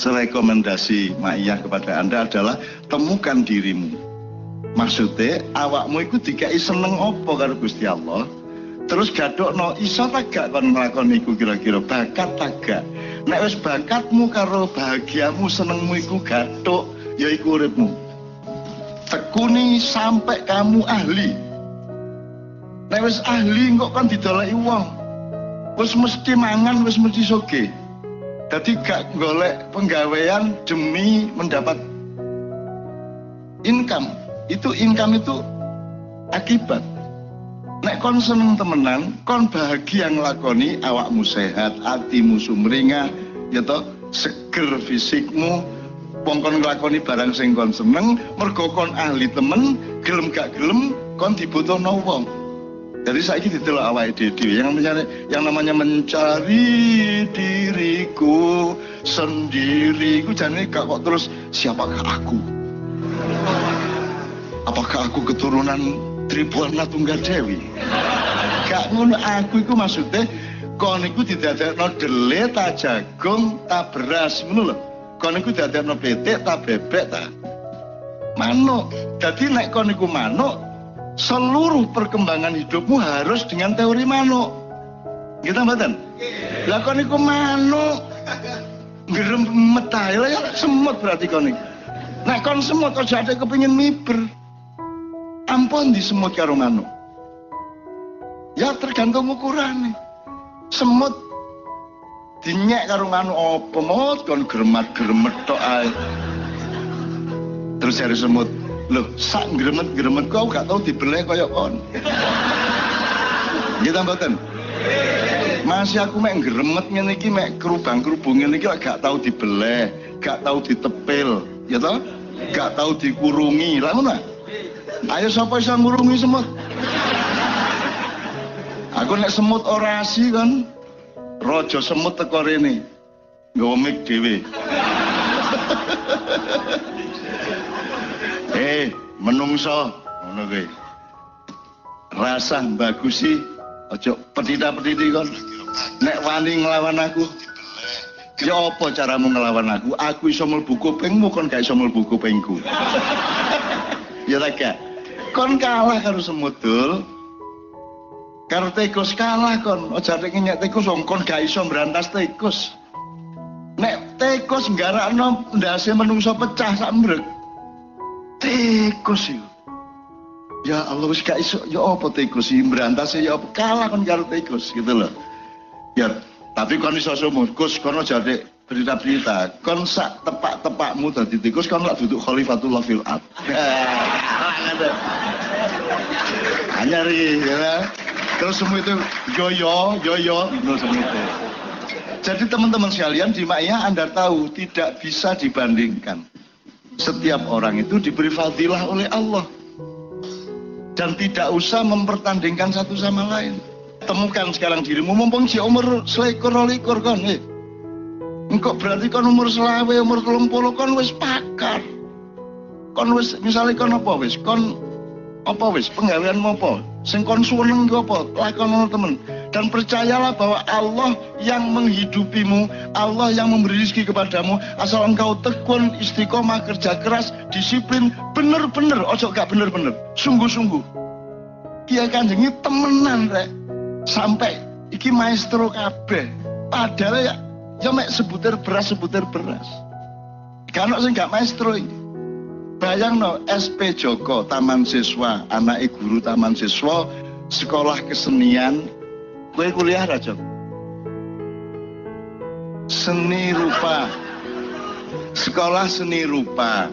Rekomendasi Ma'iyah kepada Anda adalah temukan dirimu. Maksudnya awakmu itu dikai seneng opo karo Gusti Allah. Terus gadok no iso tak gak kon nglakon iku kira-kira bakat tak gak. Nek wis bakatmu karo bahagiamu senengmu iku gadok ya iku uripmu. Tekuni sampai kamu ahli. Nek wis ahli kok kan didoleki wong. Wis mesti mangan, wis mesti soge. Jadi gak golek penggawean demi mendapat income. Itu income itu akibat. Nek kon seneng temenan, kon bahagia ngelakoni awakmu sehat, hatimu sumringah, ya toh seger fisikmu, wong kon nglakoni barang sing kon seneng, mergo kon ahli temen, gelem gak gelem kon dibutuhno wong. Jadi saya ini didelok awal dhewe yang mencari, yang namanya mencari diriku sendiri. Ku jane gak kok terus siapakah aku? Apakah aku keturunan Tribuana Tunggal Dewi? Gak ngono aku itu maksudnya kon iku didadekno dele ta jagung ta beras ngono lho. Kon iku didadekno petik ta bebek ta manuk. Jadi nek kon iku manuk seluruh perkembangan hidupmu harus dengan teori manuk. Kita mboten? Lah kon iku manuk gerem metah ya semut berarti kon iku. Nek kon semut aja ada kepengin miber. Ampun di semut karo manuk. Ya tergantung ukurannya. Semut dinyek karo manuk apa mot kon gremat-gremet tok. Terus cari semut, Loh, sak gremet-gremet kau gak tahu dibeleh kaya kon. Kita mboten. Masih aku mek gremet ngene iki mek kerubang-kerubung ngene iki gak tahu dibeleh, gak tahu ditepil, ya toh? Gak tahu dikurungi. Lah ngono. Ayo sapa iso ngurungi semut? Aku nek semut orasi kan rojo semut teko rene. Nggawa mik dhewe. Eh, menungso ngono kuwi. Rasa bagusi aja petita-petiti kon. Nek wani nglawan aku, ya apa caramu nglawan aku? Aku iso mlebu kupingmu kon gak iso mlebu kupingku. ya tak gak? Kon kalah karo semudul. Karo tikus kalah kon. Aja nek nyek tikus wong kon gak iso mbrantas tikus. Nek tikus nggarakno ndase menungso pecah sak. Tikus itu. Ya Allah wis gak iso ya apa tikus iki mbrantas ya apa kalah kon karo tikus gitu loh. Ya tapi kon iso sumur Gus kon aja berita-berita kon sak tepak-tepakmu dadi tikus kon lak duduk khalifatullah fil ard. Hanya ya. Terus semua itu yoyo, yoyo, terus semua itu. Jadi teman-teman sekalian di Ma'iyah Anda tahu tidak bisa dibandingkan. Setiap orang itu diberi fadilah oleh Allah. Dan tidak usah mempertandingkan satu sama lain. Temukan sekarang dirimu, mumpung si umur selikur likur kan, eh. Engkau berarti kan umur selawe, umur telung kan wis pakar. Kon wis misalnya kon apa wis, kon apa wis penggawean apa? Sing kon suweneng apa? Lakon temen. Dan percayalah bahwa Allah yang menghidupimu, Allah yang memberi rezeki kepadamu, asal engkau tekun, istiqomah, kerja keras, disiplin, bener-bener, ojo gak bener-bener, sungguh-sungguh. Kia kanjengi temenan rek, sampai iki maestro kabeh. Padahal ya, ya mek sebutir beras, sebutir beras. Karena sing gak maestro ini. Bayang no, SP Joko, Taman Siswa, anak guru Taman Siswa, sekolah kesenian, Gue kuliah raja. Seni rupa. Sekolah seni rupa.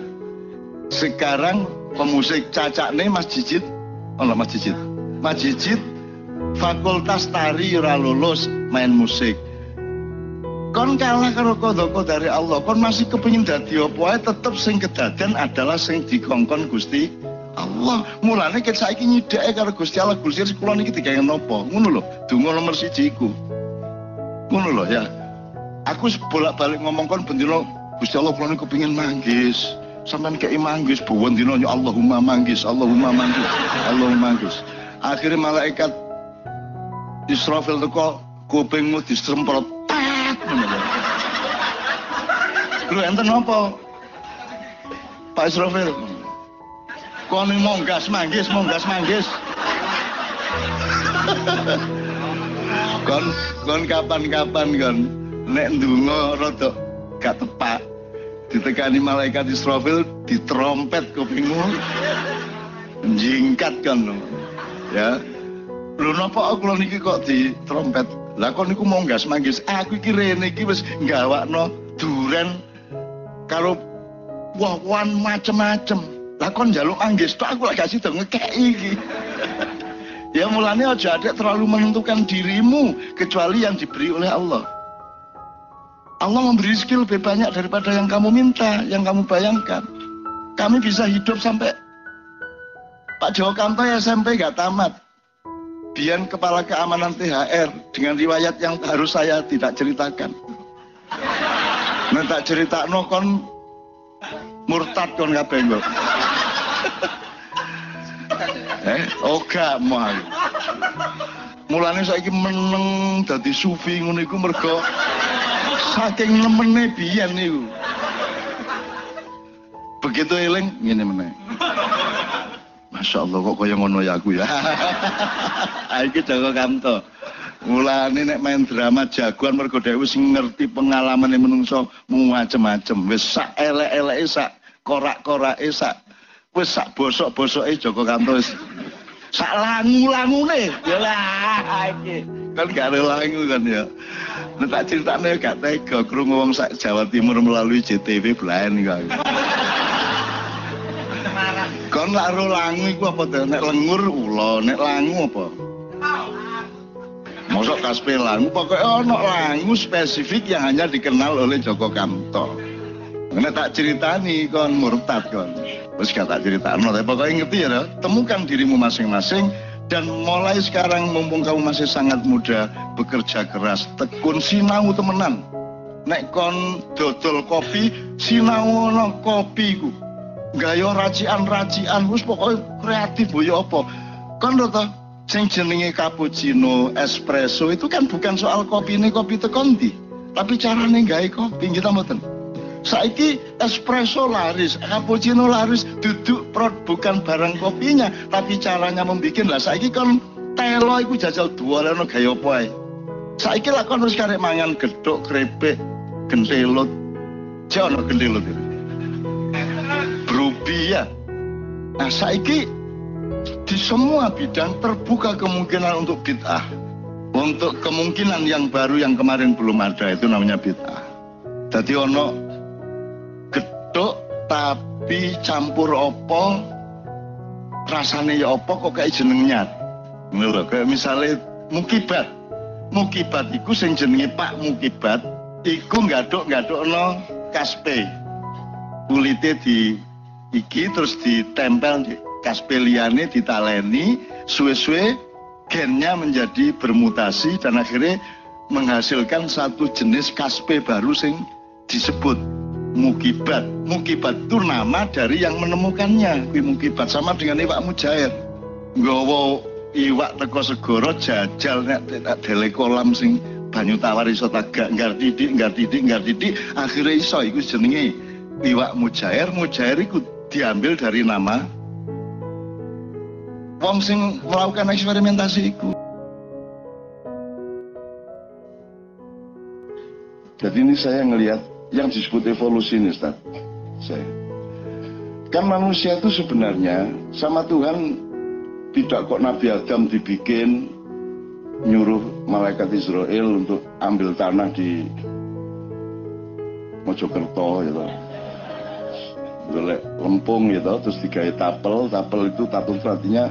Sekarang pemusik cacak nih Mas Jijit. Oh Mas Jijit. Mas Jijit fakultas tari ora lulus main musik. Kon kalah karo kodoko dari Allah. Kon masih kepingin dadi apa tetep sing kedaden adalah sing dikongkon Gusti Allah. Mulane ket saiki nyidake karo Gusti Allah Gusti kula niki digawe napa? Ngono lho. Donga nomor siji iku. Ngono lho ya. Aku bolak-balik ngomong kon bendina Gusti Allah kula niku kepengin manggis. Sampeyan kei manggis bawa dina Allahumma manggis, Allahumma manggis, Allahumma manggis. Akhirnya malaikat Israfil teko kupingmu disemprot Lu enten apa? Pak Israfil. Kon monggas manggis, monggas manggis. kon kon kapan-kapan kon nek ndonga rada gak tepak ditekani malaikat Israfil ditrompet kupingmu jingkat kan ya lu napa aku niki kok di trompet lah kok niku monggas manggis aku iki rene iki wis gawakno duren karo wah-wahan macem-macem lah kon njaluk manggis tok aku lagi sida ngekeki iki ya mulanya aja ada terlalu menentukan dirimu kecuali yang diberi oleh Allah Allah memberi skill lebih banyak daripada yang kamu minta, yang kamu bayangkan. Kami bisa hidup sampai Pak Joko Kanto SMP gak tamat. Dian kepala keamanan THR dengan riwayat yang harus saya tidak ceritakan. Tak cerita no kon murtad kon kabeh kok. eh, gak mau. Mulane saiki meneng dadi sufi ngono iku mergo saking nemene biyen niku. Begitu eling ngene meneh. Masya Allah kok kaya ngono ya aku ya. Iki Joko Kamto. Mulane nek main drama jagoan mergo dhewe sing ngerti pengalamane menungso macem-macem. Wis sak elek-eleke sak korak-korake sak wis sak bosok-bosoke Joko Kamto wis sak langu-langune. Ya lah iki. Kan gak ada langu kan ya. Nek tak critakne gak tega krungu wong sak Jawa Timur melalui JTV belaen kok. Kon lak ro langu iku apa to? Nek lengur ula, nek langu apa? Mosok kaspe langu, pokoknya ono langu spesifik yang hanya dikenal oleh Joko Kamto. Nek tak ceritani kon murtad kon. Wis gak tak critakno, tapi pokoknya ngerti ya, temukan dirimu masing-masing dan mulai sekarang mumpung kamu masih sangat muda bekerja keras tekun sinau temenan nek kon dodol kopi sinau no kopi ku gayo racian-racian wis pokoknya kreatif boyo apa? Kan rata sing jenenge cappuccino espresso itu kan bukan soal kopi ini kopi tekonti tapi carane gawe kopi kita mboten? Saiki espresso laris cappuccino laris duduk prod bukan barang kopinya tapi caranya membuat. Lah saiki kan telo iku jajal dua leno gaya apa saiki lah kan harus karek mangan gedok krepek jono gentelot ya. Nah saiki di semua bidang terbuka kemungkinan untuk bid'ah. Untuk kemungkinan yang baru yang kemarin belum ada itu namanya bid'ah. Jadi ono gedok tapi campur opo rasanya ya opo kok kayak jenengnya. Menurut kayak misalnya mukibat. Mukibat iku sing jenenge Pak Mukibat iku nggak dok no kaspe. Kulitnya di iki terus ditempel di kaspeliane ditaleni suwe-suwe gennya menjadi bermutasi dan akhirnya menghasilkan satu jenis kaspe baru sing disebut mukibat. Mukibat itu nama dari yang menemukannya. Mukibat sama dengan iwak mujair. Gowo iwak teko segoro jajal nek dele kolam sing banyu tawar iso tagak ngar titik ngar titik ngar titik akhirnya iso iku jenenge iwak mujair mujair iku diambil dari nama wong sing melakukan eksperimentasi itu. Jadi ini saya ngelihat yang disebut evolusi ini Ustaz. Saya. Kan manusia itu sebenarnya sama Tuhan tidak kok Nabi Adam dibikin nyuruh malaikat Israel untuk ambil tanah di Mojokerto gitu golek lempung gitu terus digawe tapel tapel itu tapel itu artinya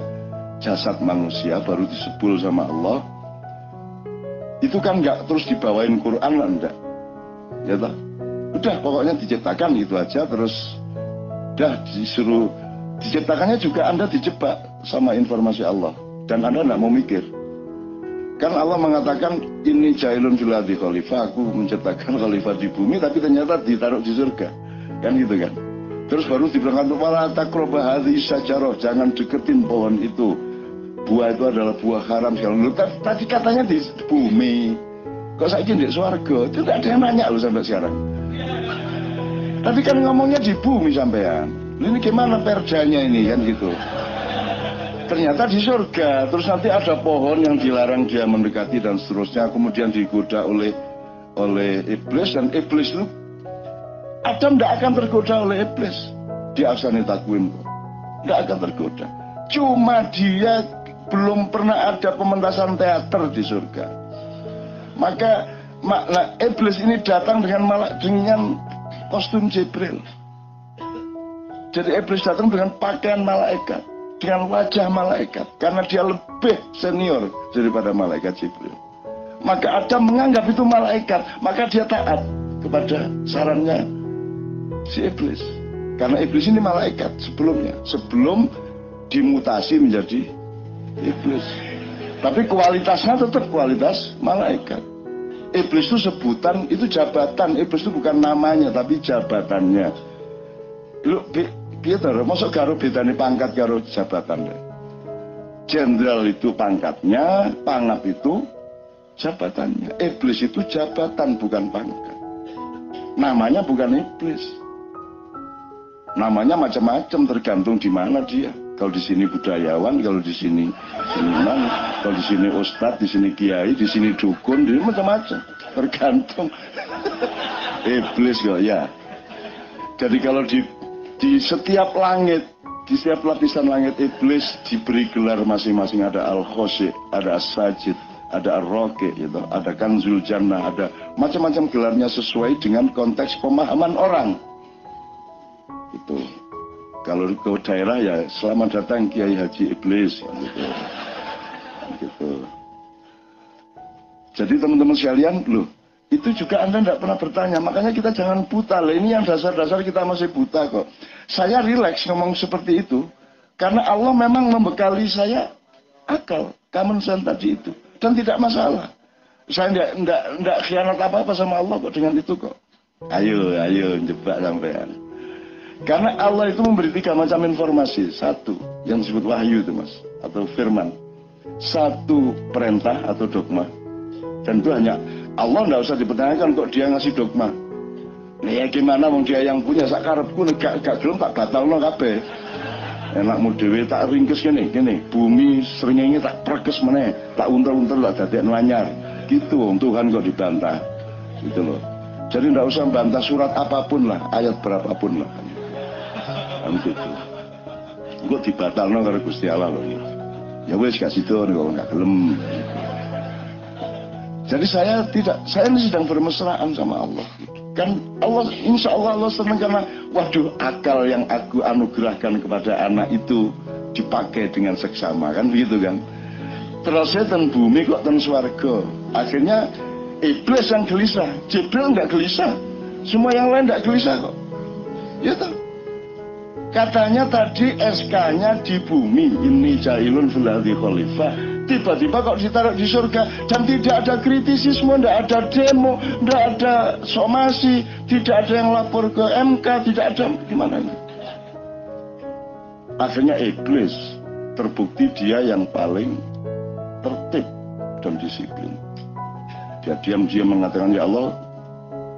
jasad manusia baru disebul sama Allah. Itu kan nggak terus dibawain Quran lah enggak ya toh? Udah pokoknya diciptakan gitu aja terus udah disuruh diciptakannya juga anda dijebak sama informasi Allah dan anda nggak mau mikir. Kan Allah mengatakan ini jailun filadi khalifah aku menciptakan khalifah di bumi tapi ternyata ditaruh di surga. Kan gitu kan Terus baru dibilang wala takroba hadhi sajaroh, jangan deketin pohon itu. Buah itu adalah buah haram sekali. Tadi katanya di bumi. Kok saya di suarga? Itu tidak ada yang nanya loh sampai sekarang. Tapi kan ngomongnya di bumi sampean. Ini gimana perjanya ini kan gitu. Ternyata di surga, terus nanti ada pohon yang dilarang dia mendekati dan seterusnya, kemudian digoda oleh oleh iblis dan iblis itu Adam tidak akan tergoda oleh iblis. Di asani takwim. Tidak akan tergoda. Cuma dia belum pernah ada pementasan teater di surga. Maka makna iblis ini datang dengan malah dengan kostum Jibril. Jadi iblis datang dengan pakaian malaikat dengan wajah malaikat karena dia lebih senior daripada malaikat Jibril. Maka Adam menganggap itu malaikat maka dia taat kepada sarannya si iblis. Karena iblis ini malaikat sebelumnya. Sebelum dimutasi menjadi iblis. Tapi kualitasnya tetap kualitas malaikat. Iblis itu sebutan itu jabatan. Iblis itu bukan namanya tapi jabatannya. Lu gitu masuk karo bedane pangkat karo jabatan jenderal itu pangkatnya pangap itu jabatannya. Iblis itu jabatan bukan pangkat. Namanya bukan iblis. Namanya macam-macam tergantung di mana dia. Kalau di sini budayawan, kalau di sini seniman, kalau di sini ustadz, di sini kiai, di sini dukun, di macam-macam. Tergantung. iblis kok ya. Jadi kalau di di setiap langit, di setiap lapisan langit iblis diberi gelar masing-masing ada al-khosi, ada as-sajid, ada ar-roke gitu, ada kanzul jannah, ada macam-macam gelarnya sesuai dengan konteks pemahaman orang. Itu. Kalau ke daerah ya selamat datang Kiai Haji Iblis gitu. gitu. Jadi teman-teman sekalian, loh, itu juga Anda tidak pernah bertanya. Makanya kita jangan buta. Lah ini yang dasar-dasar kita masih buta kok. Saya rileks ngomong seperti itu. Karena Allah memang membekali saya akal. Common sense tadi itu dan tidak masalah. Saya tidak tidak tidak khianat apa apa sama Allah kok dengan itu kok. Ayo, ayo jebak sampean. Karena Allah itu memberi tiga macam informasi. Satu yang disebut wahyu itu mas atau firman. Satu perintah atau dogma. Dan itu hanya Allah tidak usah dipertanyakan kok dia ngasih dogma. Nah ya gimana mau dia yang punya sakarepku gak gak gelem tak batalno kabeh enakmu dewe tak ringkes gini gini bumi seringnya tak perkes mana tak untel-untel lah dadek nanyar gitu Tuhan kok dibantah gitu loh jadi tidak usah bantah surat apa pun lah ayat berapapun lah kan gitu gue dibatal no karena Gusti Allah loh ya. Wes kasih tuh kalau nggak kelem jadi saya tidak saya ini sedang bermesraan sama Allah. Kan Allah insya Allah Allah senang karena waduh akal yang aku anugerahkan kepada anak itu dipakai dengan seksama. Kan begitu kan? Terus saya ten bumi kok ten swarga. Akhirnya iblis yang gelisah. Jibril nggak gelisah. Semua yang lain nggak gelisah kok. Ya toh katanya tadi SK-nya di bumi ini jailun filadi khalifah tiba-tiba kok ditaruh di surga dan tidak ada kritisisme, tidak ada demo, tidak ada somasi, tidak ada yang lapor ke MK, tidak ada gimana ini. Akhirnya iblis terbukti dia yang paling tertib dan disiplin. Dia diam-diam mengatakan ya Allah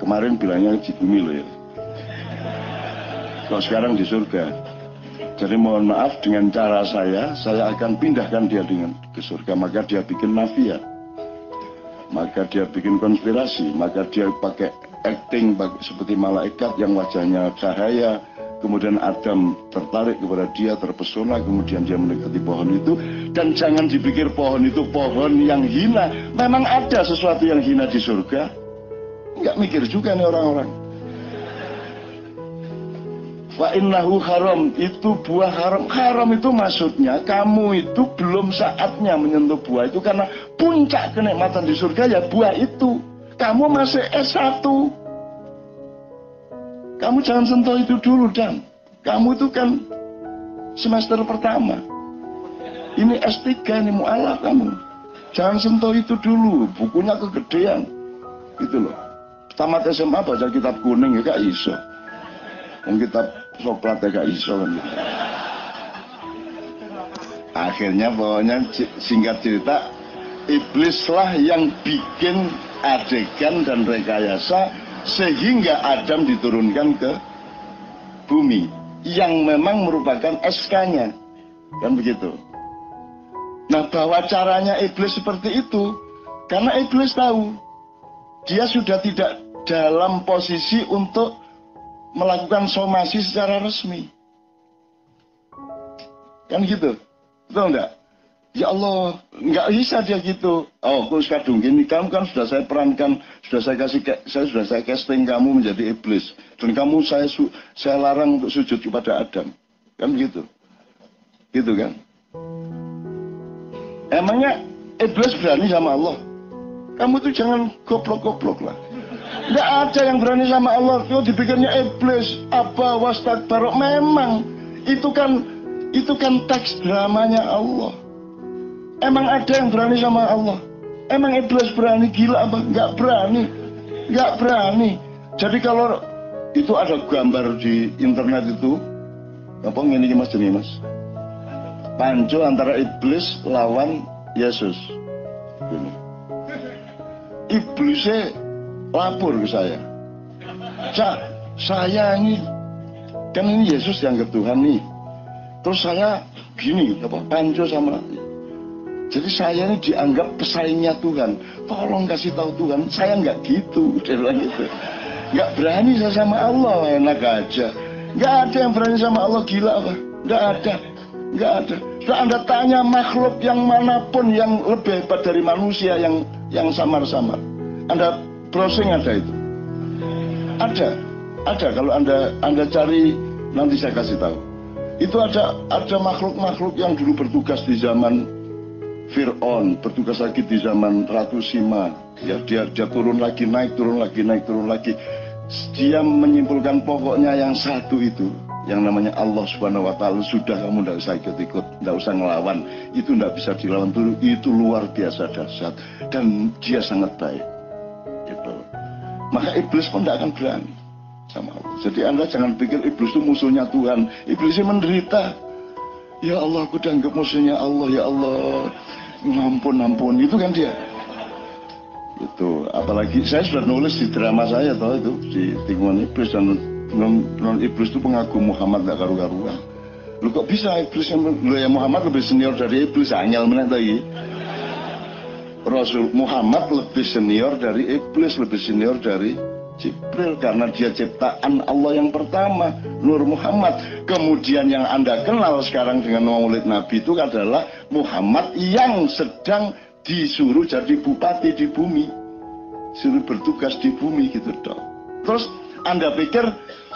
kemarin bilangnya di bumi loh ya. Kalau sekarang di surga, jadi mohon maaf dengan cara saya, saya akan pindahkan dia dengan ke surga. Maka dia bikin mafia. Maka dia bikin konspirasi. Maka dia pakai acting seperti malaikat yang wajahnya cahaya. Kemudian Adam tertarik kepada dia, terpesona. Kemudian dia mendekati pohon itu. Dan jangan dipikir pohon itu pohon yang hina. Memang ada sesuatu yang hina di surga. Enggak mikir juga nih orang-orang. Wa innahu haram itu buah haram. Haram itu maksudnya kamu itu belum saatnya menyentuh buah itu karena puncak kenikmatan di surga ya buah itu. Kamu masih S1. Kamu jangan sentuh itu dulu dan kamu itu kan semester pertama. Ini S3 ini mu'alaf kamu. Jangan sentuh itu dulu, bukunya kegedean. Gitu loh. Tamat SMA baca kitab kuning ya kak iso. Kitab coklat gak iso kan akhirnya pokoknya singkat cerita iblislah yang bikin adegan dan rekayasa sehingga Adam diturunkan ke bumi yang memang merupakan SK-nya. Kan begitu. Nah, bahwa caranya iblis seperti itu karena iblis tahu dia sudah tidak dalam posisi untuk melakukan somasi secara resmi. Kan gitu. Betul enggak? Ya Allah, nggak bisa dia gitu. Oh, Kus Kadung, ini kamu kan sudah saya perankan, sudah saya kasih, saya sudah saya casting kamu menjadi iblis, dan kamu saya saya larang untuk sujud kepada Adam, kan gitu, gitu kan? Emangnya iblis berani sama Allah? Kamu tuh jangan goblok-goblok lah. Nggak ada yang berani sama Allah. Itu dipikirnya iblis, apa barok Memang itu kan itu kan teks dramanya Allah. Emang ada yang berani sama Allah? Emang iblis berani gila apa? Enggak berani. Enggak berani. Jadi kalau itu ada gambar di internet itu, apa ini mas jenis mas? Panco antara iblis lawan Yesus. Ini. Iblisnya lapor ke saya. Cak, saya ini kan ini Yesus yang Tuhan nih. Terus saya gini, apa panco sama jadi saya ini dianggap pesaingnya Tuhan. Tolong kasih tahu Tuhan, saya nggak gitu. Dia bilang gitu. Nggak berani saya sama Allah, enak aja. Nggak ada yang berani sama Allah, gila apa? Nggak ada. Nggak ada. Setelah Anda tanya makhluk yang mana pun yang lebih hebat dari manusia yang yang samar-samar. Anda browsing ada itu. Ada. Ada kalau Anda Anda cari nanti saya kasih tahu. Itu ada ada makhluk-makhluk yang dulu bertugas di zaman Fir'aun bertugas lagi di zaman Ratu Sima ya dia dia turun lagi naik turun lagi naik turun lagi dia menyimpulkan pokoknya yang satu itu yang namanya Allah Subhanahu wa taala sudah kamu tidak usah ikut-ikut, tidak usah ngelawan. Itu tidak bisa dilawan dulu. Itu luar biasa dahsyat dan dia sangat baik. Maka iblis pun tidak akan berani sama Allah. Jadi Anda jangan pikir iblis itu musuhnya Tuhan. Iblisnya menderita. Ya Allah, aku dianggap musuhnya Allah, ya Allah ngampun ampun itu kan dia itu apalagi saya sudah nulis di drama saya tahu itu di tinggungan iblis dan non, non iblis itu pengagum Muhammad gak karu-karuan lu kok bisa iblis yang ya Muhammad lebih senior dari iblis anyal meneh tadi Rasul Muhammad lebih senior dari iblis lebih senior dari Jibril karena dia ciptaan Allah yang pertama Nur Muhammad. Kemudian yang anda kenal sekarang dengan maulid Nabi itu adalah Muhammad yang sedang disuruh jadi bupati di bumi suruh bertugas di bumi gitu dong terus anda pikir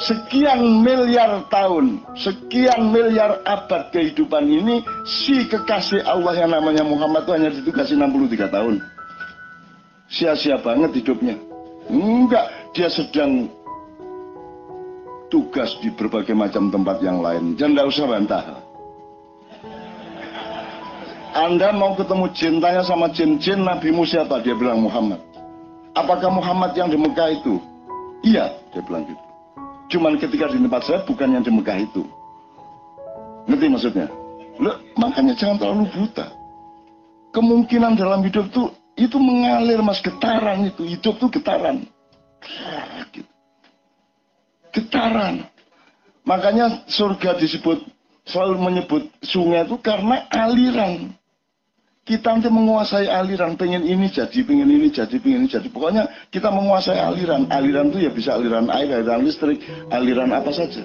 sekian miliar tahun, sekian miliar abad kehidupan ini si kekasih Allah yang namanya Muhammad itu hanya ditugasi 63 tahun. Sia-sia banget hidupnya. Enggak, dia sedang tugas di berbagai macam tempat yang lain. Jangan usah bantah. Anda mau ketemu cintanya sama jin-jin Nabi Musa siapa? Dia bilang Muhammad. Apakah Muhammad yang di Mekah itu? Iya, dia bilang gitu. Cuman ketika di tempat saya bukan yang di Mekah itu. Ngerti maksudnya? Loh, makanya jangan terlalu buta. Kemungkinan dalam hidup itu itu mengalir mas getaran itu hidup tuh getaran Getaran. Makanya surga disebut selalu menyebut sungai itu karena aliran. Kita nanti menguasai aliran, pengen ini jadi, pengen ini jadi, pengen ini jadi. Pokoknya kita menguasai aliran. Aliran itu ya bisa aliran air, aliran listrik, aliran apa saja.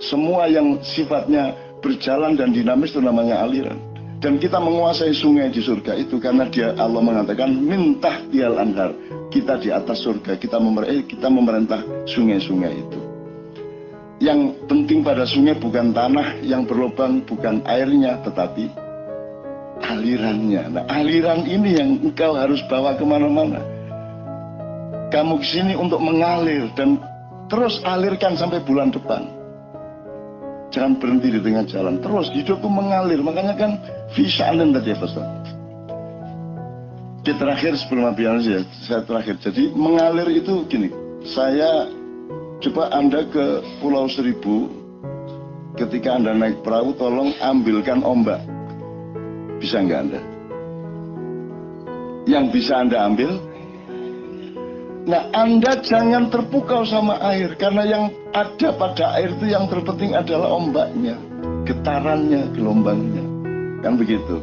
Semua yang sifatnya berjalan dan dinamis itu namanya aliran. Dan kita menguasai sungai di surga itu karena dia Allah mengatakan minta tial anhar. Kita di atas surga, kita, eh, kita memerintah sungai-sungai itu. Yang penting pada sungai bukan tanah yang berlubang, bukan airnya, tetapi alirannya. Nah, aliran ini yang engkau harus bawa ke mana-mana. Kamu ke sini untuk mengalir dan terus alirkan sampai bulan depan. Jangan berhenti di tengah jalan. Terus hidupku mengalir. Makanya kan visa anda tadi ya Pak Di terakhir sebelum habis ya, saya terakhir. Jadi mengalir itu gini. Saya coba Anda ke Pulau Seribu. Ketika Anda naik perahu, tolong ambilkan ombak. Bisa nggak Anda? Yang bisa Anda ambil, Nah, Anda jangan terpukau sama air karena yang ada pada air itu yang terpenting adalah ombaknya, getarannya, gelombangnya. Kan begitu.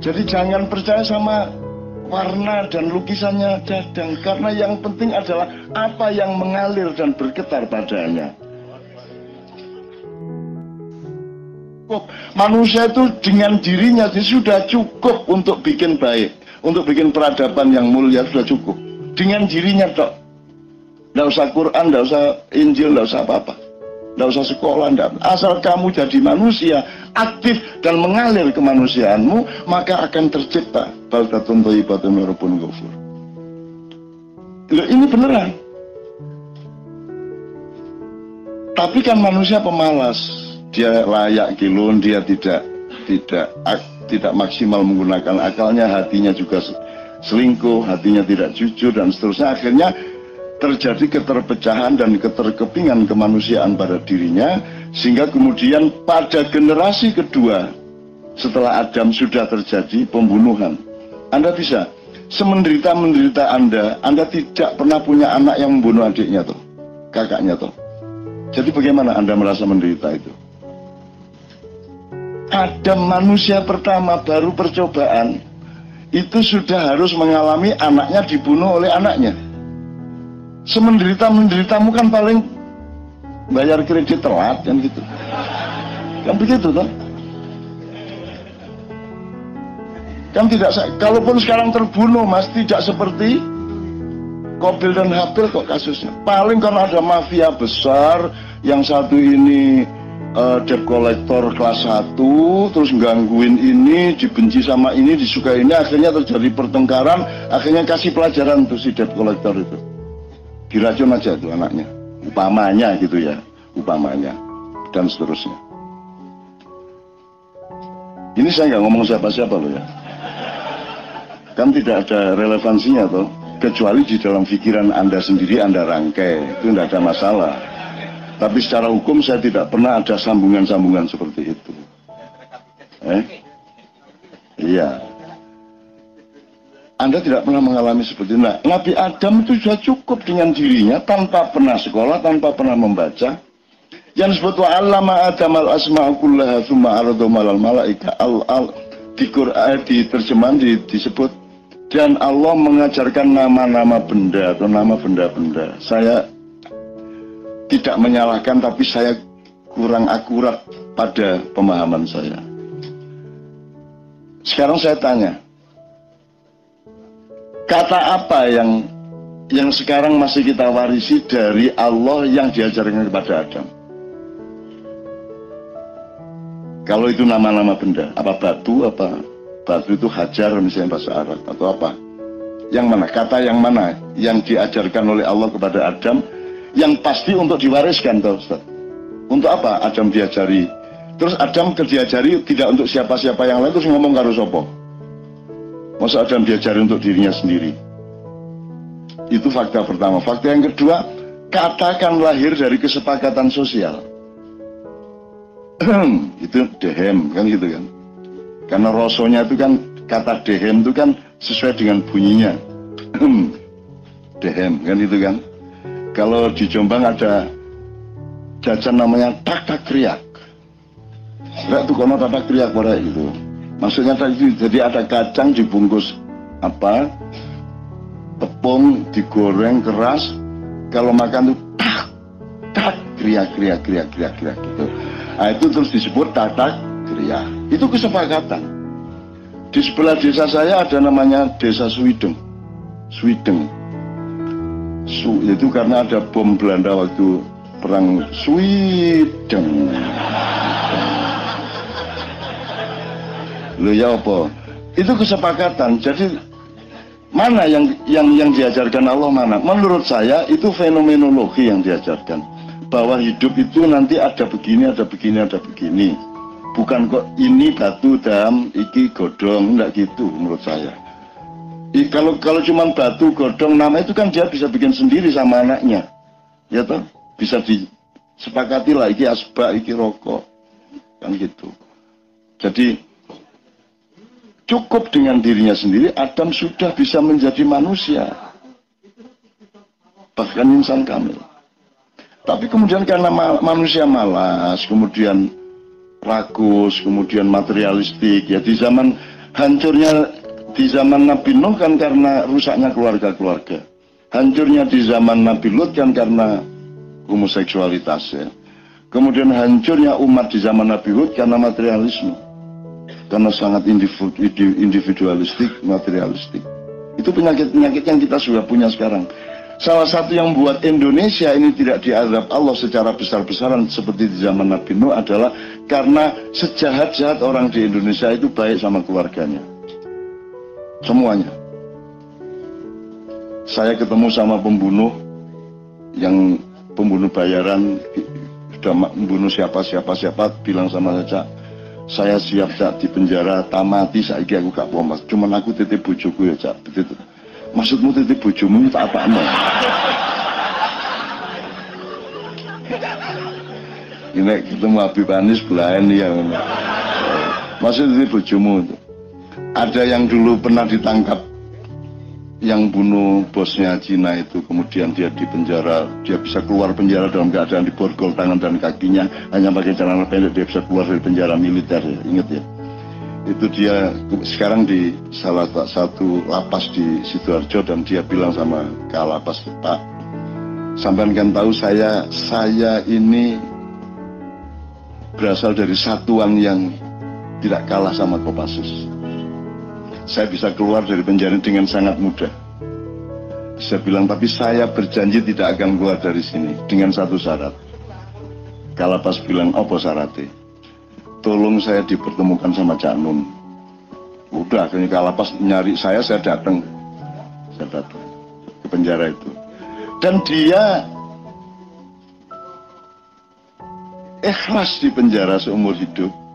Jadi jangan percaya sama warna dan lukisannya dadang karena yang penting adalah apa yang mengalir dan bergetar padanya. Manusia itu dengan dirinya sudah cukup untuk bikin baik untuk bikin peradaban yang mulia sudah cukup. Dengan dirinya dok. Tidak usah Quran, tidak usah Injil, tidak usah apa-apa. Tidak usah sekolah, tidak. Asal kamu jadi manusia, aktif dan mengalir kemanusiaanmu, maka akan tercipta baldatun thayyibatun rabbun ghafur. Loh, ini beneran. Tapi kan manusia pemalas. Dia layak kilun, dia tidak tidak tidak maksimal menggunakan akalnya, hatinya juga selingkuh, hatinya tidak jujur dan seterusnya. Akhirnya terjadi keterpecahan dan keterkepingan kemanusiaan pada dirinya sehingga kemudian pada generasi kedua setelah Adam sudah terjadi pembunuhan. Anda bisa semenderita-menderita Anda, Anda tidak pernah punya anak yang membunuh adiknya tuh, kakaknya tuh. Jadi bagaimana Anda merasa menderita itu? Adam manusia pertama baru percobaan itu sudah harus mengalami anaknya dibunuh oleh anaknya. Semenderita menderitamu kan paling bayar kredit telat kan gitu. Kan begitu toh? Kan tidak kalaupun sekarang terbunuh Mas tidak seperti Kobil dan Habil kok kasusnya. Paling karena ada mafia besar yang satu ini uh, debt collector kelas 1 terus gangguin ini dibenci sama ini disukai ini akhirnya terjadi pertengkaran akhirnya kasih pelajaran tuh si debt collector itu. Diracun aja tuh anaknya upamanya gitu ya upamanya dan seterusnya. Ini saya nggak ngomong siapa-siapa loh ya. Kan tidak ada relevansinya toh kecuali di dalam pikiran anda sendiri anda rangkai itu tidak ada masalah tapi secara hukum saya tidak pernah ada sambungan-sambungan seperti itu. Eh? Iya. Anda tidak pernah mengalami seperti itu. Nah, Nabi Adam itu sudah cukup dengan dirinya tanpa pernah sekolah, tanpa pernah membaca. Yang disebut wa allama Adam al asma'a kullaha tsumma aradhum al malaika al al di Quran di terjemahan di, disebut dan Allah mengajarkan nama-nama benda atau nama benda-benda. Saya tidak menyalahkan tapi saya kurang akurat pada pemahaman saya. Sekarang saya tanya, kata apa yang yang sekarang masih kita warisi dari Allah yang diajarkan kepada Adam? Kalau itu nama-nama benda, apa batu, apa batu itu hajar misalnya bahasa Arab atau apa? Yang mana? Kata yang mana yang diajarkan oleh Allah kepada Adam yang pasti untuk diwariskan toh Ustaz. Untuk apa Adam diajari? Terus Adam diajari tidak untuk siapa-siapa yang lain terus ngomong karo sopo. Masa Adam diajari untuk dirinya sendiri? Itu fakta pertama. Fakta yang kedua, katakan lahir dari kesepakatan sosial. itu dehem kan gitu kan. Karena rosonya itu kan kata dehem itu kan sesuai dengan bunyinya. dehem kan itu kan. Kalau di Jombang ada jajan namanya tak tak kriak. Enggak tuh kono tak tak kriak pada itu. Maksudnya tadi jadi ada kacang dibungkus apa tepung digoreng keras. Kalau makan tuh tak tak kriak kriak kriak kriak kriak gitu. Nah, itu terus disebut tak tak kriak. Itu kesepakatan. Di sebelah desa saya ada namanya desa Swideng. Swideng Su, itu karena ada bom Belanda waktu perang Sweden. Lo ya apa? Itu kesepakatan. Jadi mana yang yang yang diajarkan Allah mana? Menurut saya itu fenomenologi yang diajarkan. Bahwa hidup itu nanti ada begini, ada begini, ada begini. Bukan kok ini batu dam, iki godong, enggak gitu menurut saya. Kalau kalau cuma batu godong nama itu kan dia bisa bikin sendiri sama anaknya, ya toh bisa disepakati lah iki asbak iki rokok kan gitu. Jadi cukup dengan dirinya sendiri, Adam sudah bisa menjadi manusia. Bahkan insan kamil. Tapi kemudian karena ma manusia malas, kemudian rakus, kemudian materialistik, ya di zaman hancurnya di zaman Nabi Nuh kan karena rusaknya keluarga-keluarga. Hancurnya di zaman Nabi Lut kan karena homoseksualitas ya. Kemudian hancurnya umat di zaman Nabi Hud karena materialisme. Karena sangat individualistik, materialistik. Itu penyakit-penyakit yang kita sudah punya sekarang. Salah satu yang buat Indonesia ini tidak diadab Allah secara besar-besaran seperti di zaman Nabi Nuh adalah karena sejahat-jahat orang di Indonesia itu baik sama keluarganya. Semuanya. Saya ketemu sama pembunuh yang pembunuh bayaran sudah membunuh siapa siapa siapa bilang sama saya saya siap cak di penjara tamati saya aku gak pomas cuman aku titip bujuku ya cak. Begitu. Maksudmu titip bojomu tak apa no ini ketemu Habib Anis belain ya maksud titip bojomu ada yang dulu pernah ditangkap yang bunuh bosnya Cina itu kemudian dia di penjara dia bisa keluar penjara dalam keadaan diborgol tangan dan kakinya hanya pakai celana pendek dia bisa keluar dari penjara militer ya ingat ya. Itu dia sekarang di salah satu lapas di Sidoarjo dan dia bilang sama kalapas Pak sampai kan tahu saya saya ini berasal dari satuan yang tidak kalah sama Kopassus saya bisa keluar dari penjara dengan sangat mudah. Saya bilang tapi saya berjanji tidak akan keluar dari sini dengan satu syarat. Kalapas bilang apa syaratnya? Tolong saya dipertemukan sama Cak Nun. Udah akhirnya kalapas nyari saya saya datang. Saya datang ke penjara itu. Dan dia ikhlas di penjara seumur hidup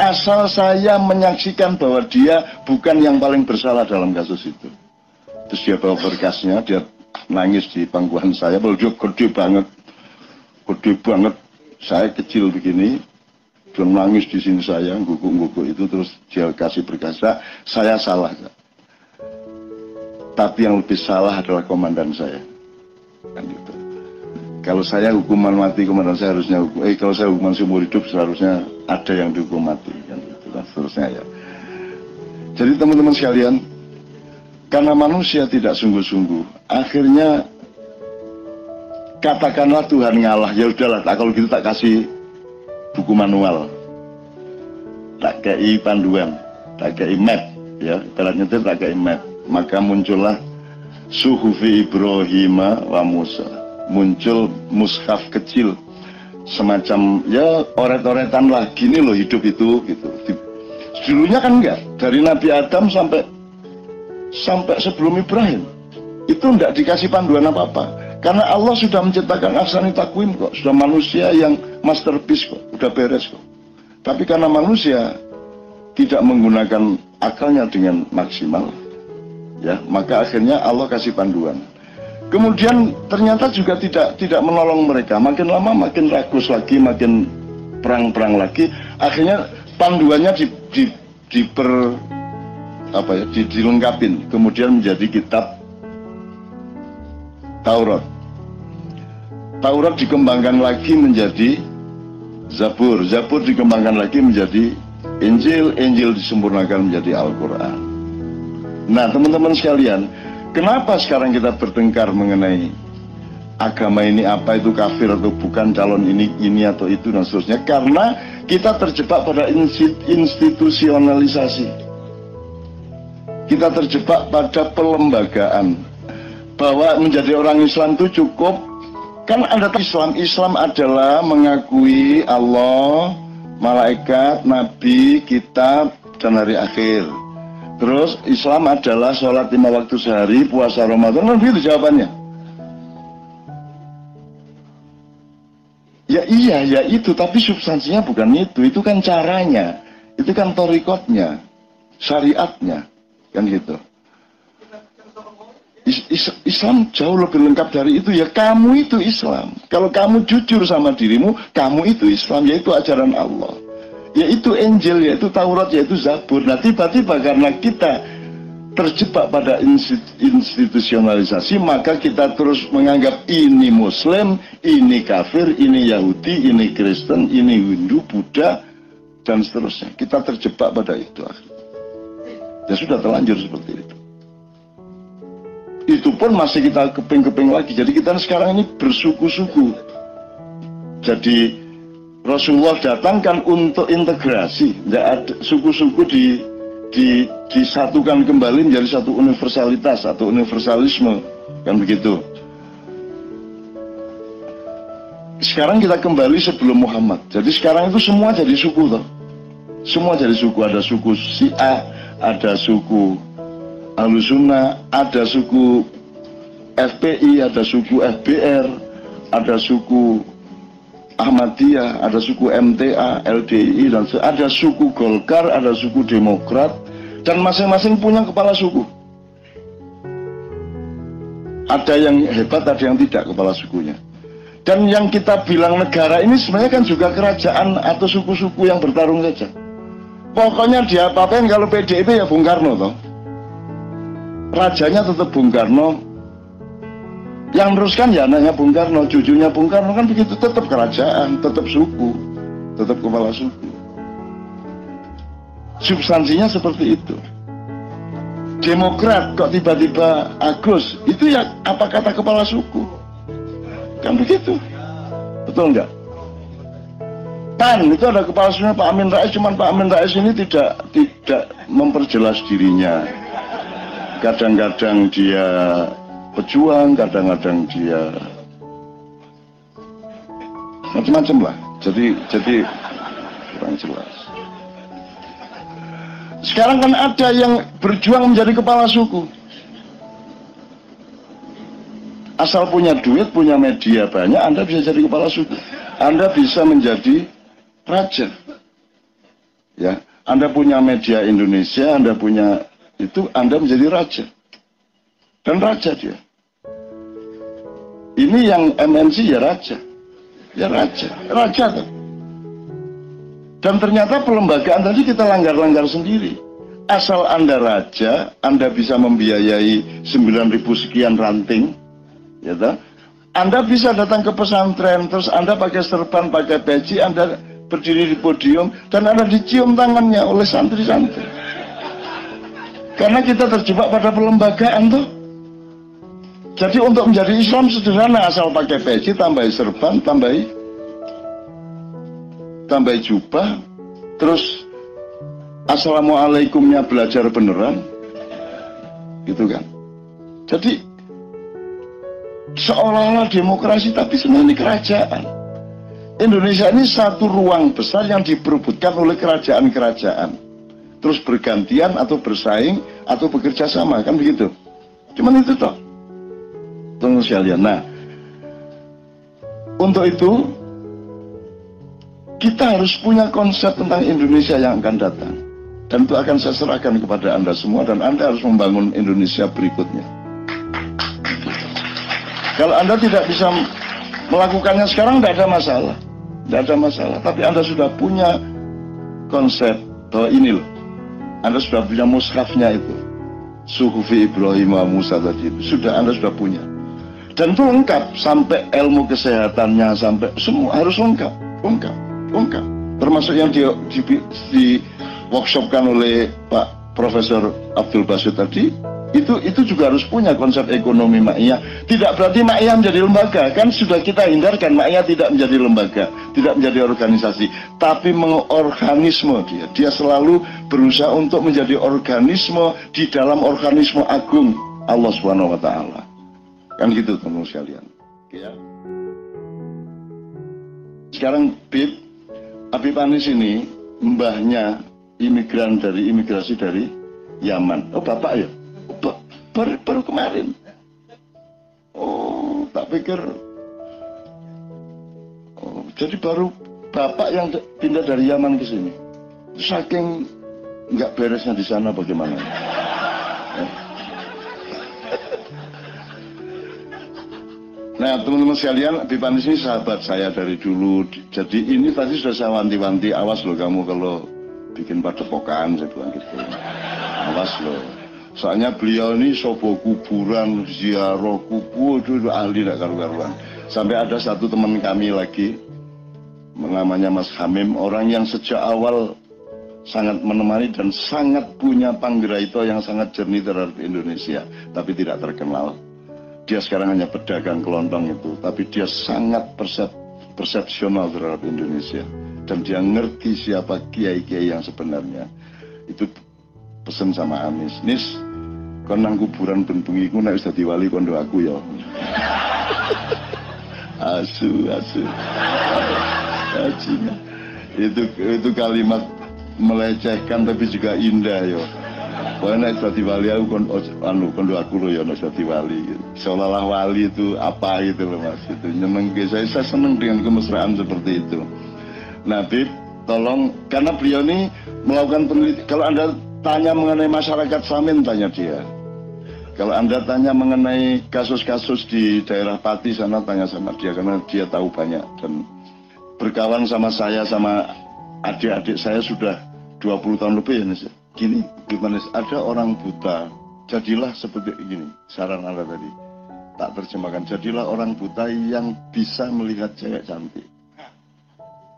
asal saya menyaksikan bahwa dia bukan yang paling bersalah dalam kasus itu. Terus dia bawa berkasnya dia nangis di pangkuan saya. Dia gede banget. Gede banget. Saya kecil begini dia nangis di sini saya guguk-guguk itu terus dia kasih berkasa saya salah tapi yang lebih salah adalah komandan saya. Kan itu kalau saya hukuman mati komandan saya harusnya eh kalau saya hukuman seumur hidup seharusnya ada yang dihukum mati kan? Itu dan seterusnya ya. Jadi teman-teman sekalian karena manusia tidak sungguh-sungguh akhirnya katakanlah Tuhan ngalah ya udahlah kalau gitu tak kasih buku manual. Tak kei panduan tak kei map ya. Ibaratnya itu tak kei map. Maka muncullah suhufi Ibrahim wa Musa muncul mushaf kecil. Semacam ya oret-oretan lah gini loh hidup itu gitu. Dulunya kan enggak. Dari Nabi Adam sampai sampai sebelum Ibrahim. Itu enggak dikasih panduan apa-apa. Karena Allah sudah menciptakan aksani takwim kok. Sudah manusia yang masterpiece kok, udah beres kok. Tapi karena manusia tidak menggunakan akalnya dengan maksimal, ya maka akhirnya Allah kasih panduan. Kemudian ternyata juga tidak tidak menolong mereka. Makin lama makin ragus lagi, makin perang-perang lagi. Akhirnya panduannya di, di, diper apa ya, di, dilengkapin. Kemudian menjadi kitab Taurat. Taurat dikembangkan lagi menjadi Zabur. Zabur dikembangkan lagi menjadi Injil. Injil disempurnakan menjadi Al-Quran. Nah teman-teman sekalian, kenapa sekarang kita bertengkar mengenai agama ini? Apa itu kafir atau bukan? Calon ini ini atau itu dan seterusnya. Karena kita terjebak pada institusionalisasi. Kita terjebak pada pelembagaan. Bahwa menjadi orang Islam itu cukup. Kan ada Islam. Islam adalah mengakui Allah, malaikat, nabi, kitab, dan hari akhir. Terus Islam adalah sholat lima waktu sehari, puasa Ramadan, kan begitu jawabannya. Ya iya, ya itu, tapi substansinya bukan itu. Itu kan caranya, itu kan torikotnya, syariatnya, kan gitu. Islam jauh lebih lengkap dari itu ya kamu itu Islam kalau kamu jujur sama dirimu kamu itu Islam yaitu ajaran Allah yaitu Injil, yaitu Taurat, yaitu Zabur. Nah tiba-tiba karena kita terjebak pada institusionalisasi, maka kita terus menganggap ini Muslim, ini kafir, ini Yahudi, ini Kristen, ini Hindu, Buddha, dan seterusnya. Kita terjebak pada itu Ya sudah terlanjur seperti itu. Itu pun masih kita keping-keping lagi. Jadi kita sekarang ini bersuku-suku. Jadi Rasulullah datangkan untuk integrasi. Tidak ada suku-suku di di, disatukan kembali menjadi satu universalitas atau universalisme. Kan begitu. Sekarang kita kembali sebelum Muhammad. Jadi sekarang itu semua jadi suku toh. Semua jadi suku. Ada suku Syiah ada suku Alusuna ada suku FPI ada suku FBR ada suku Ahmadiyah, ada suku MTA, LDI, dan ada suku Golkar, ada suku Demokrat, dan masing-masing punya kepala suku. Ada yang hebat, ada yang tidak kepala sukunya. Dan yang kita bilang negara ini sebenarnya kan juga kerajaan atau suku-suku yang bertarung saja. Pokoknya dia apa-apain kalau PDIP ya Bung Karno toh. Rajanya tetap Bung Karno, yang meneruskan ya anaknya Bung Karno, cucunya Bung Karno kan begitu tetap kerajaan, tetap suku, tetap kepala suku. Substansinya seperti itu. Demokrat kok tiba-tiba Agus, itu ya apa kata kepala suku? Kan begitu. Betul enggak? PAN itu ada kepala suku Pak Amin Rais, cuman Pak Amin Rais ini tidak tidak memperjelas dirinya. Kadang-kadang dia pejuang, kadang-kadang dia macam-macam lah. Jadi jadi kurang jelas. Sekarang kan ada yang berjuang menjadi kepala suku. Asal punya duit, punya media banyak, Anda bisa jadi kepala suku. Anda bisa menjadi raja. Ya, Anda punya media Indonesia, Anda punya itu, Anda menjadi raja. Dan raja dia. Ini yang MNC ya raja. Ya raja. Raja tuh. Dan ternyata pelembagaan tadi kita langgar-langgar sendiri. Asal Anda raja, Anda bisa membiayai 9.000 sekian ranting. Ya toh? Anda bisa datang ke pesantren, terus Anda pakai serban, pakai peci, Anda berdiri di podium, dan Anda dicium tangannya oleh santri-santri. Karena kita terjebak pada pelembagaan tuh. Jadi untuk menjadi Islam sederhana asal pakai peci, tambah serban, tambah tambah jubah, terus assalamualaikumnya belajar beneran, gitu kan? Jadi seolah-olah demokrasi tapi sebenarnya ini kerajaan. Indonesia ini satu ruang besar yang diperebutkan oleh kerajaan-kerajaan. Terus bergantian atau bersaing atau bekerja sama kan begitu. Cuman itu toh teman sekalian. Nah, untuk itu kita harus punya konsep tentang Indonesia yang akan datang. Dan itu akan saya serahkan kepada Anda semua dan Anda harus membangun Indonesia berikutnya. Kalau Anda tidak bisa melakukannya sekarang tidak ada masalah. Tidak ada masalah. Tapi Anda sudah punya konsep bahwa ini loh. Anda sudah punya mushafnya itu. Suhufi Ibrahim Musa tadi. Sudah Anda sudah punya. Dan itu lengkap sampai ilmu kesehatannya sampai semua harus lengkap, lengkap, lengkap. Termasuk yang di, di, di workshopkan oleh Pak Profesor Abdul Basit tadi itu itu juga harus punya konsep ekonomi makiyah. Tidak berarti makiyah menjadi lembaga, kan sudah kita hindarkan makiyah tidak menjadi lembaga, tidak menjadi organisasi, tapi mengorganisme dia. Dia selalu berusaha untuk menjadi organisme di dalam organisme agung Allah Subhanahu wa taala. Kan gitu teman sekalian. Ya. Sekarang Bib, Habib Anis ini mbahnya imigran dari imigrasi dari Yaman. Oh bapak ya? Oh, baru, baru kemarin. Oh, tak pikir. Oh, jadi baru bapak yang pindah dari Yaman ke sini. Saking nggak beresnya di sana bagaimana? Nah, teman-teman sekalian, Bipanis ini sahabat saya dari dulu. Jadi ini tadi sudah saya wanti-wanti, awas loh kamu kalau bikin padepokan, saya bilang gitu. Awas loh. Soalnya beliau ini sobo kuburan, ziarah kubu, itu, itu ahli tidak karu-karuan. Sampai ada satu teman kami lagi, namanya Mas Hamim, orang yang sejak awal sangat menemani dan sangat punya panggraito yang sangat jernih terhadap Indonesia, tapi tidak terkenal dia sekarang hanya pedagang kelontong itu, tapi dia sangat persep, persepsional terhadap Indonesia. Dan dia ngerti siapa kiai-kiai yang sebenarnya. Itu pesen sama Anis. Nis, kau nang kuburan bentungiku nek wis wali aku ya. asu, asu. Itu itu kalimat melecehkan tapi juga indah ya. Pokoknya nek dadi wali aku kon anu kondo aku lho ya nek dadi wali gitu. Seolah-olah wali itu apa gitu loh Mas itu nyeneng saya, saya seneng dengan kemesraan seperti itu. Nah, tolong karena beliau ini melakukan penelitian kalau Anda tanya mengenai masyarakat Samin tanya dia. Kalau Anda tanya mengenai kasus-kasus di daerah Pati sana tanya sama dia karena dia tahu banyak dan berkawan sama saya sama adik-adik saya sudah 20 tahun lebih ya gini gimana ada orang buta. Jadilah seperti ini saran anda tadi. Tak terjemahkan. Jadilah orang buta yang bisa melihat cewek cantik.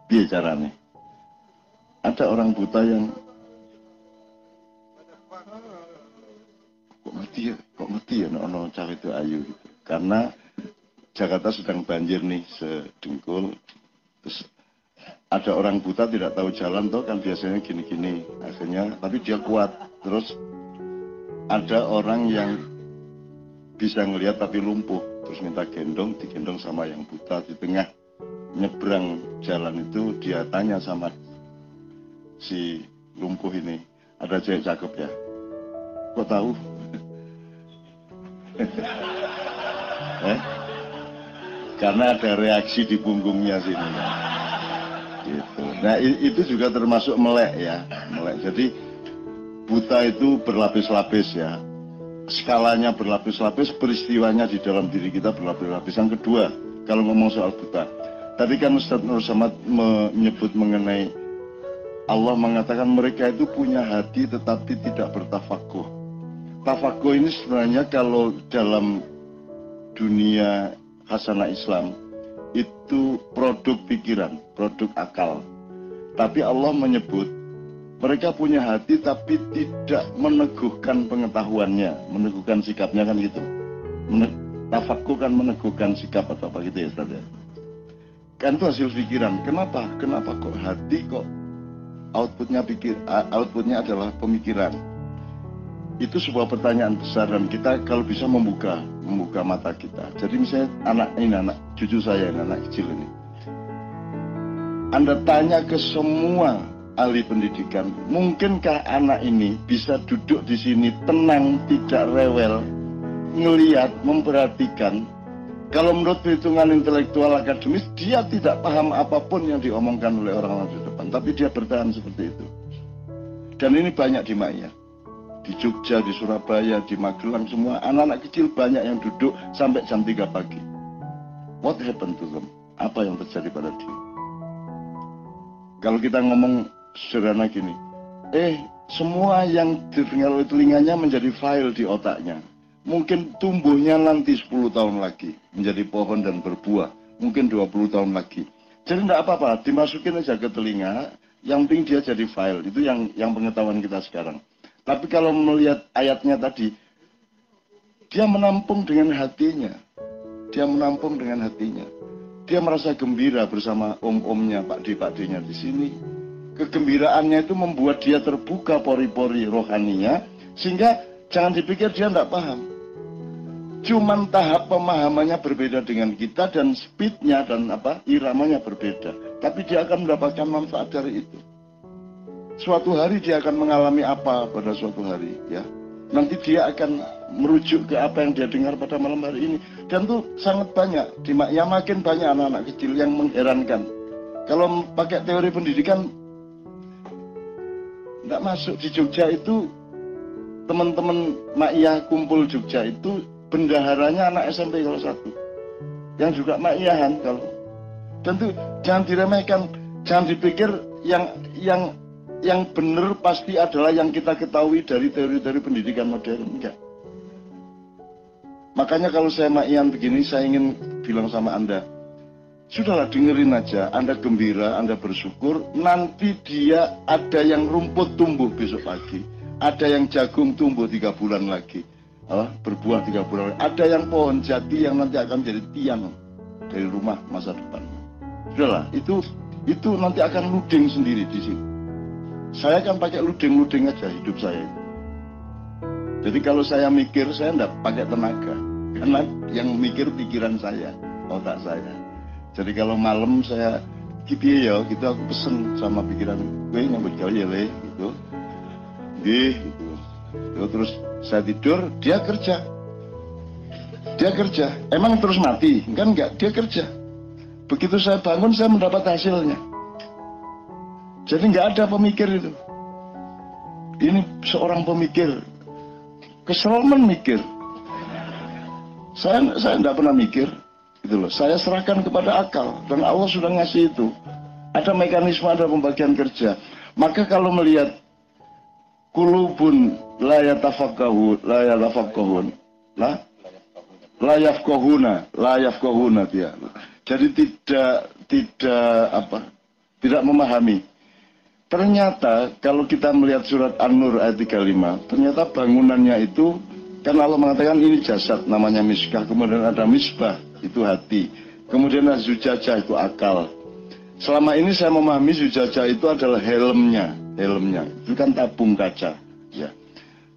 Biar caranya? Ada orang buta yang kok ngerti ya? Kok ngerti ya? No, no cewek itu ayu gitu. Karena Jakarta sedang banjir nih sedengkul. Terus ada orang buta tidak tahu jalan tuh kan biasanya gini-gini akhirnya tapi dia kuat terus ada orang yang bisa ngelihat tapi lumpuh terus minta gendong digendong sama yang buta di tengah nyebrang jalan itu dia tanya sama si lumpuh ini ada cewek cakep ya kok tahu eh? karena ada reaksi di punggungnya sini. Nah itu juga termasuk melek ya, melek. Jadi buta itu berlapis-lapis ya. Skalanya berlapis-lapis, peristiwanya di dalam diri kita berlapis-lapis. Yang kedua, kalau ngomong soal buta, tadi kan Ustadz Nur Samad menyebut mengenai Allah mengatakan mereka itu punya hati tetapi tidak bertafakuh. Tafakuh ini sebenarnya kalau dalam dunia hasanah Islam itu produk pikiran, produk akal. Tapi Allah menyebut mereka punya hati tapi tidak meneguhkan pengetahuannya, meneguhkan sikapnya kan gitu. Tafakku kan meneguhkan sikap atau apa gitu ya Ustaz ya. Kan itu hasil pikiran. Kenapa? Kenapa kok hati kok outputnya pikir outputnya adalah pemikiran itu sebuah pertanyaan besar dan kita kalau bisa membuka membuka mata kita. Jadi misalnya anak ini anak cucu saya ini anak kecil ini. Anda tanya ke semua ahli pendidikan, mungkinkah anak ini bisa duduk di sini tenang, tidak rewel, ngeliat, memperhatikan. Kalau menurut perhitungan intelektual akademis, dia tidak paham apa pun yang diomongkan oleh orang-orang di depan, tapi dia bertahan seperti itu. Dan ini banyak di Maya di Jogja, di Surabaya, di Magelang semua anak-anak kecil banyak yang duduk sampai jam 3 pagi. What happened to them? Apa yang terjadi pada dia? Kalau kita ngomong sederhana gini, eh semua yang didengar oleh telinganya menjadi file di otaknya. Mungkin tumbuhnya nanti 10 tahun lagi menjadi pohon dan berbuah. Mungkin 20 tahun lagi. Jadi tidak apa-apa, dimasukin aja ke telinga, yang penting dia jadi file. Itu yang yang pengetahuan kita sekarang. Tapi kalau melihat ayatnya tadi, dia menampung dengan hatinya. Dia menampung dengan hatinya. Dia merasa gembira bersama om-omnya, Pak D, Pak D-nya di sini. Kegembiraannya itu membuat dia terbuka pori-pori rohaninya, sehingga jangan dipikir dia tidak paham. Cuman tahap pemahamannya berbeda dengan kita dan speednya dan apa iramanya berbeda. Tapi dia akan mendapatkan manfaat dari itu suatu hari dia akan mengalami apa pada suatu hari ya nanti dia akan merujuk ke apa yang dia dengar pada malam hari ini. Dan itu sangat banyak. Ya makin banyak anak-anak kecil yang mengherankan. Kalau pakai teori pendidikan tidak masuk di Jogja itu teman-teman Ma'iyah kumpul Jogja itu bendaharanya anak SMP kalau satu. Yang juga ma'iyahan kalau. Tentu jangan diremehkan. Jangan dipikir yang yang yang benar pasti adalah yang kita ketahui dari teori-teori pendidikan modern. Enggak makanya kalau saya ma'iyan begini saya ingin bilang sama anda Sudahlah dengerin aja, Anda gembira, Anda bersyukur, nanti dia ada yang rumput tumbuh besok pagi, ada yang jagung tumbuh tiga bulan lagi, oh, berbuah tiga bulan lagi, ada yang pohon jati yang nanti akan jadi tiang dari rumah masa depan. Sudahlah, itu itu nanti akan luding sendiri di sini. Saya akan pakai luding-luding aja hidup saya. Jadi kalau saya mikir, saya enggak pakai tenaga. Karena yang mikir pikiran saya, otak saya. Jadi kalau malam saya gitu ya, gitu aku pesen sama pikiran gue nyambut gawe ya le, gitu. Gih, gitu. Yo, terus saya tidur, dia kerja. Dia kerja. Emang terus mati? Kan enggak, dia kerja. Begitu saya bangun, saya mendapat hasilnya. Jadi nggak ada pemikir itu. Ini seorang pemikir. Kesel mikir. Saya saya tidak pernah mikir. Gitu loh. Saya serahkan kepada akal dan Allah sudah ngasih itu. Ada mekanisme, ada pembagian kerja. Maka kalau melihat kulubun la yatafakkahu la yatafakkahun la la yafqahuna la yafqahuna dia. Jadi tidak tidak apa? Tidak memahami. Ternyata kalau kita melihat surat An-Nur ayat 35, ternyata bangunannya itu kan Allah mengatakan ini jasad namanya miskah, kemudian ada misbah itu hati. Kemudian zujajah itu akal. Selama ini saya memahami zujajah itu adalah helmnya, helmnya. Itu kan tabung kaca. Ya.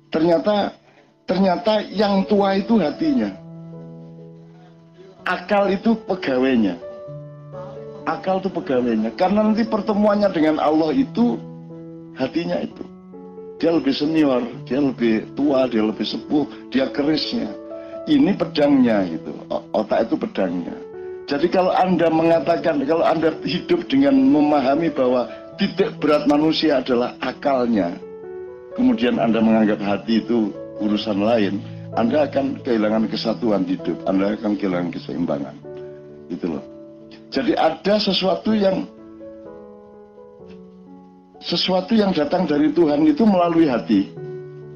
Ternyata ternyata yang tua itu hatinya. Akal itu pegawainya. Akal itu pegawainya. Karena nanti pertemuannya dengan Allah itu hatinya itu. Dia lebih senior, dia lebih tua, dia lebih sepuh, dia kerisnya ini pedangnya gitu. Otak itu pedangnya. Jadi kalau Anda mengatakan, kalau Anda hidup dengan memahami bahwa titik berat manusia adalah akalnya, kemudian Anda menganggap hati itu urusan lain, Anda akan kehilangan kesatuan hidup, Anda akan kehilangan keseimbangan. Gitu loh. Jadi ada sesuatu yang sesuatu yang datang dari Tuhan itu melalui hati.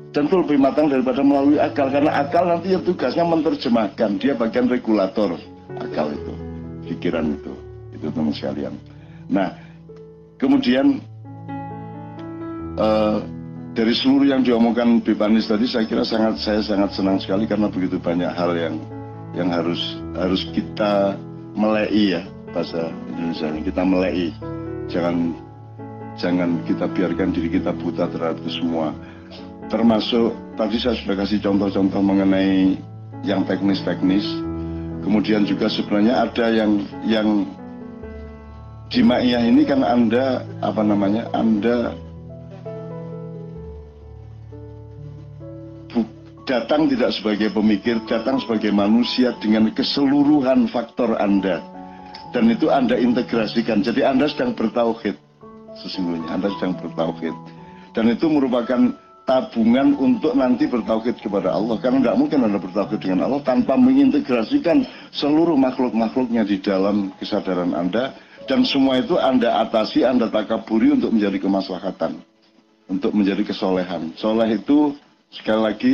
Tentu lebih matang daripada melalui akal. Karena akal nanti yang tugasnya menerjemahkan. Dia bagian regulator akal itu pikiran itu. Itu teman sekalian. Nah kemudian uh, dari seluruh yang diomongkan Bipanis tadi saya kira sangat saya sangat senang sekali karena begitu banyak hal yang yang harus harus kita melei ya bahasa Indonesia kita melei jangan jangan kita biarkan diri kita buta terhadap itu semua. Termasuk tadi saya sudah kasih contoh-contoh mengenai yang teknis-teknis. Kemudian juga sebenarnya ada yang yang di Ma'iyah ini kan Anda apa namanya Anda datang tidak sebagai pemikir, datang sebagai manusia dengan keseluruhan faktor Anda. Dan itu Anda integrasikan. Jadi Anda sedang bertauhid. Sesungguhnya Anda sedang bertauhid. Dan itu merupakan tabungan untuk nanti bertauhid kepada Allah karena nggak mungkin anda bertauhid dengan Allah tanpa mengintegrasikan seluruh makhluk-makhluknya di dalam kesadaran anda dan semua itu anda atasi anda takaburi untuk menjadi kemaslahatan untuk menjadi kesolehan soleh itu sekali lagi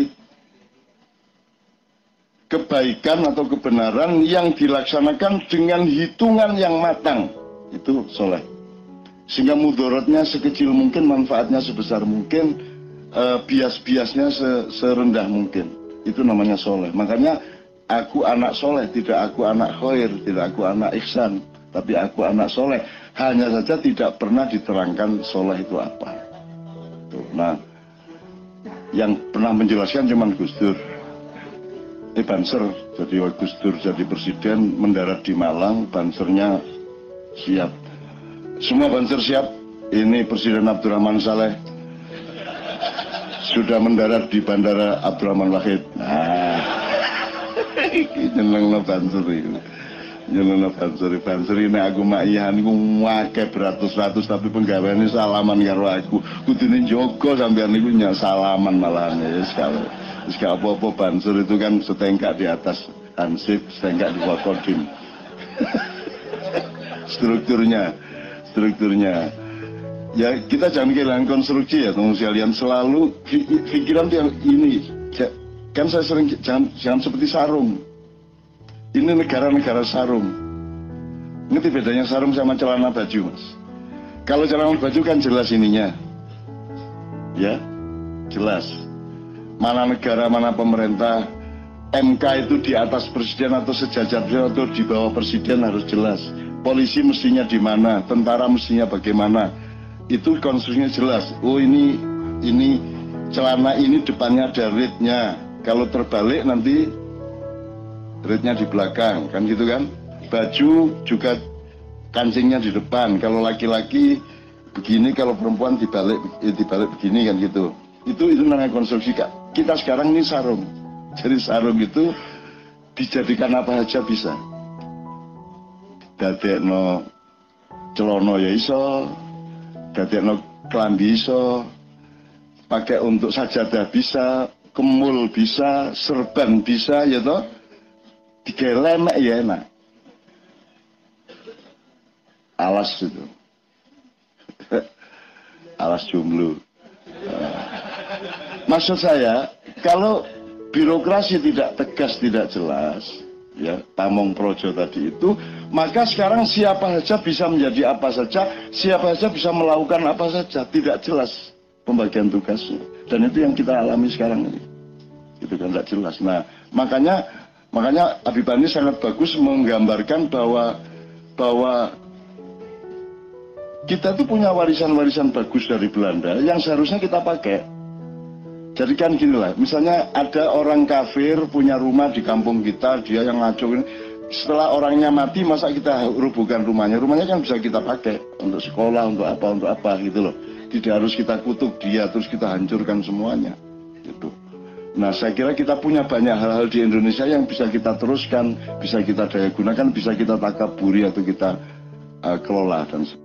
kebaikan atau kebenaran yang dilaksanakan dengan hitungan yang matang itu soleh sehingga mudorotnya sekecil mungkin manfaatnya sebesar mungkin uh, bias-biasnya se serendah mungkin. Itu namanya soleh. Makanya aku anak soleh, tidak aku anak khair, tidak aku anak ihsan, tapi aku anak soleh. Hanya saja tidak pernah diterangkan soleh itu apa. Tuh. Nah, yang pernah menjelaskan cuma Gus Dur. Ini Banser, jadi Gus Dur jadi presiden mendarat di Malang, Bansernya siap. Semua Banser siap. Ini Presiden Abdurrahman Saleh sudah mendarat di Bandara Abdurrahman Wahid. Nah, nyeneng no bansuri. Nyeneng no bansuri. Bansuri ini aku makihan, aku ngake beratus-ratus, tapi penggawaannya salaman karo aku. Kudune Joko niku nyak salaman malahan ya sekali. Sekali apa-apa bansur itu kan setengkak di atas Hansip, saya di Wakodim. strukturnya, strukturnya. Ya kita jangan kehilangan konstruksi ya teman sekalian selalu pikiran yang ini. Kan saya sering jangan, jangan seperti sarung. Ini negara-negara sarung. Ini bedanya sarung sama celana baju mas? Kalau celana baju kan jelas ininya. Ya jelas mana negara mana pemerintah MK itu di atas presiden atau sejajar atau di bawah presiden harus jelas. Polisi mestinya di mana tentara mestinya bagaimana. Itu konstruksinya jelas. Oh ini ini celana ini depannya ada readnya. Kalau terbalik nanti readnya di belakang kan gitu kan? Baju juga kancingnya di depan. Kalau laki-laki begini kalau perempuan dibalik ya dibalik begini kan gitu. Itu itu namanya konstruksi kak kita sekarang ini sarung. Jadi sarung itu dijadikan apa saja bisa. No celono ya iso no kelambi iso pakai untuk sajadah bisa kemul bisa serban bisa ya toh. Tiga lemek ya enak. Alas itu. Alas jumlu. Maksud saya, kalau birokrasi tidak tegas, tidak jelas, ya Pamong Projo tadi itu, maka sekarang siapa saja bisa menjadi apa saja, siapa saja bisa melakukan apa saja, tidak jelas pembagian tugasnya. Dan itu yang kita alami sekarang ini. Itu kan tidak jelas. Nah, makanya makanya Abibani sangat bagus menggambarkan bahwa bahwa kita tuh punya warisan-warisan bagus dari Belanda yang seharusnya kita pakai. Jadi kan gini lah, misalnya ada orang kafir punya rumah di kampung kita, dia yang ngacungin, setelah orangnya mati masa kita rubuhkan rumahnya, rumahnya kan bisa kita pakai untuk sekolah, untuk apa, untuk apa gitu loh. Tidak harus kita kutuk dia, terus kita hancurkan semuanya. Gitu. Nah saya kira kita punya banyak hal-hal di Indonesia yang bisa kita teruskan, bisa kita daya gunakan, bisa kita takaburi atau kita uh, kelola dan sebagainya.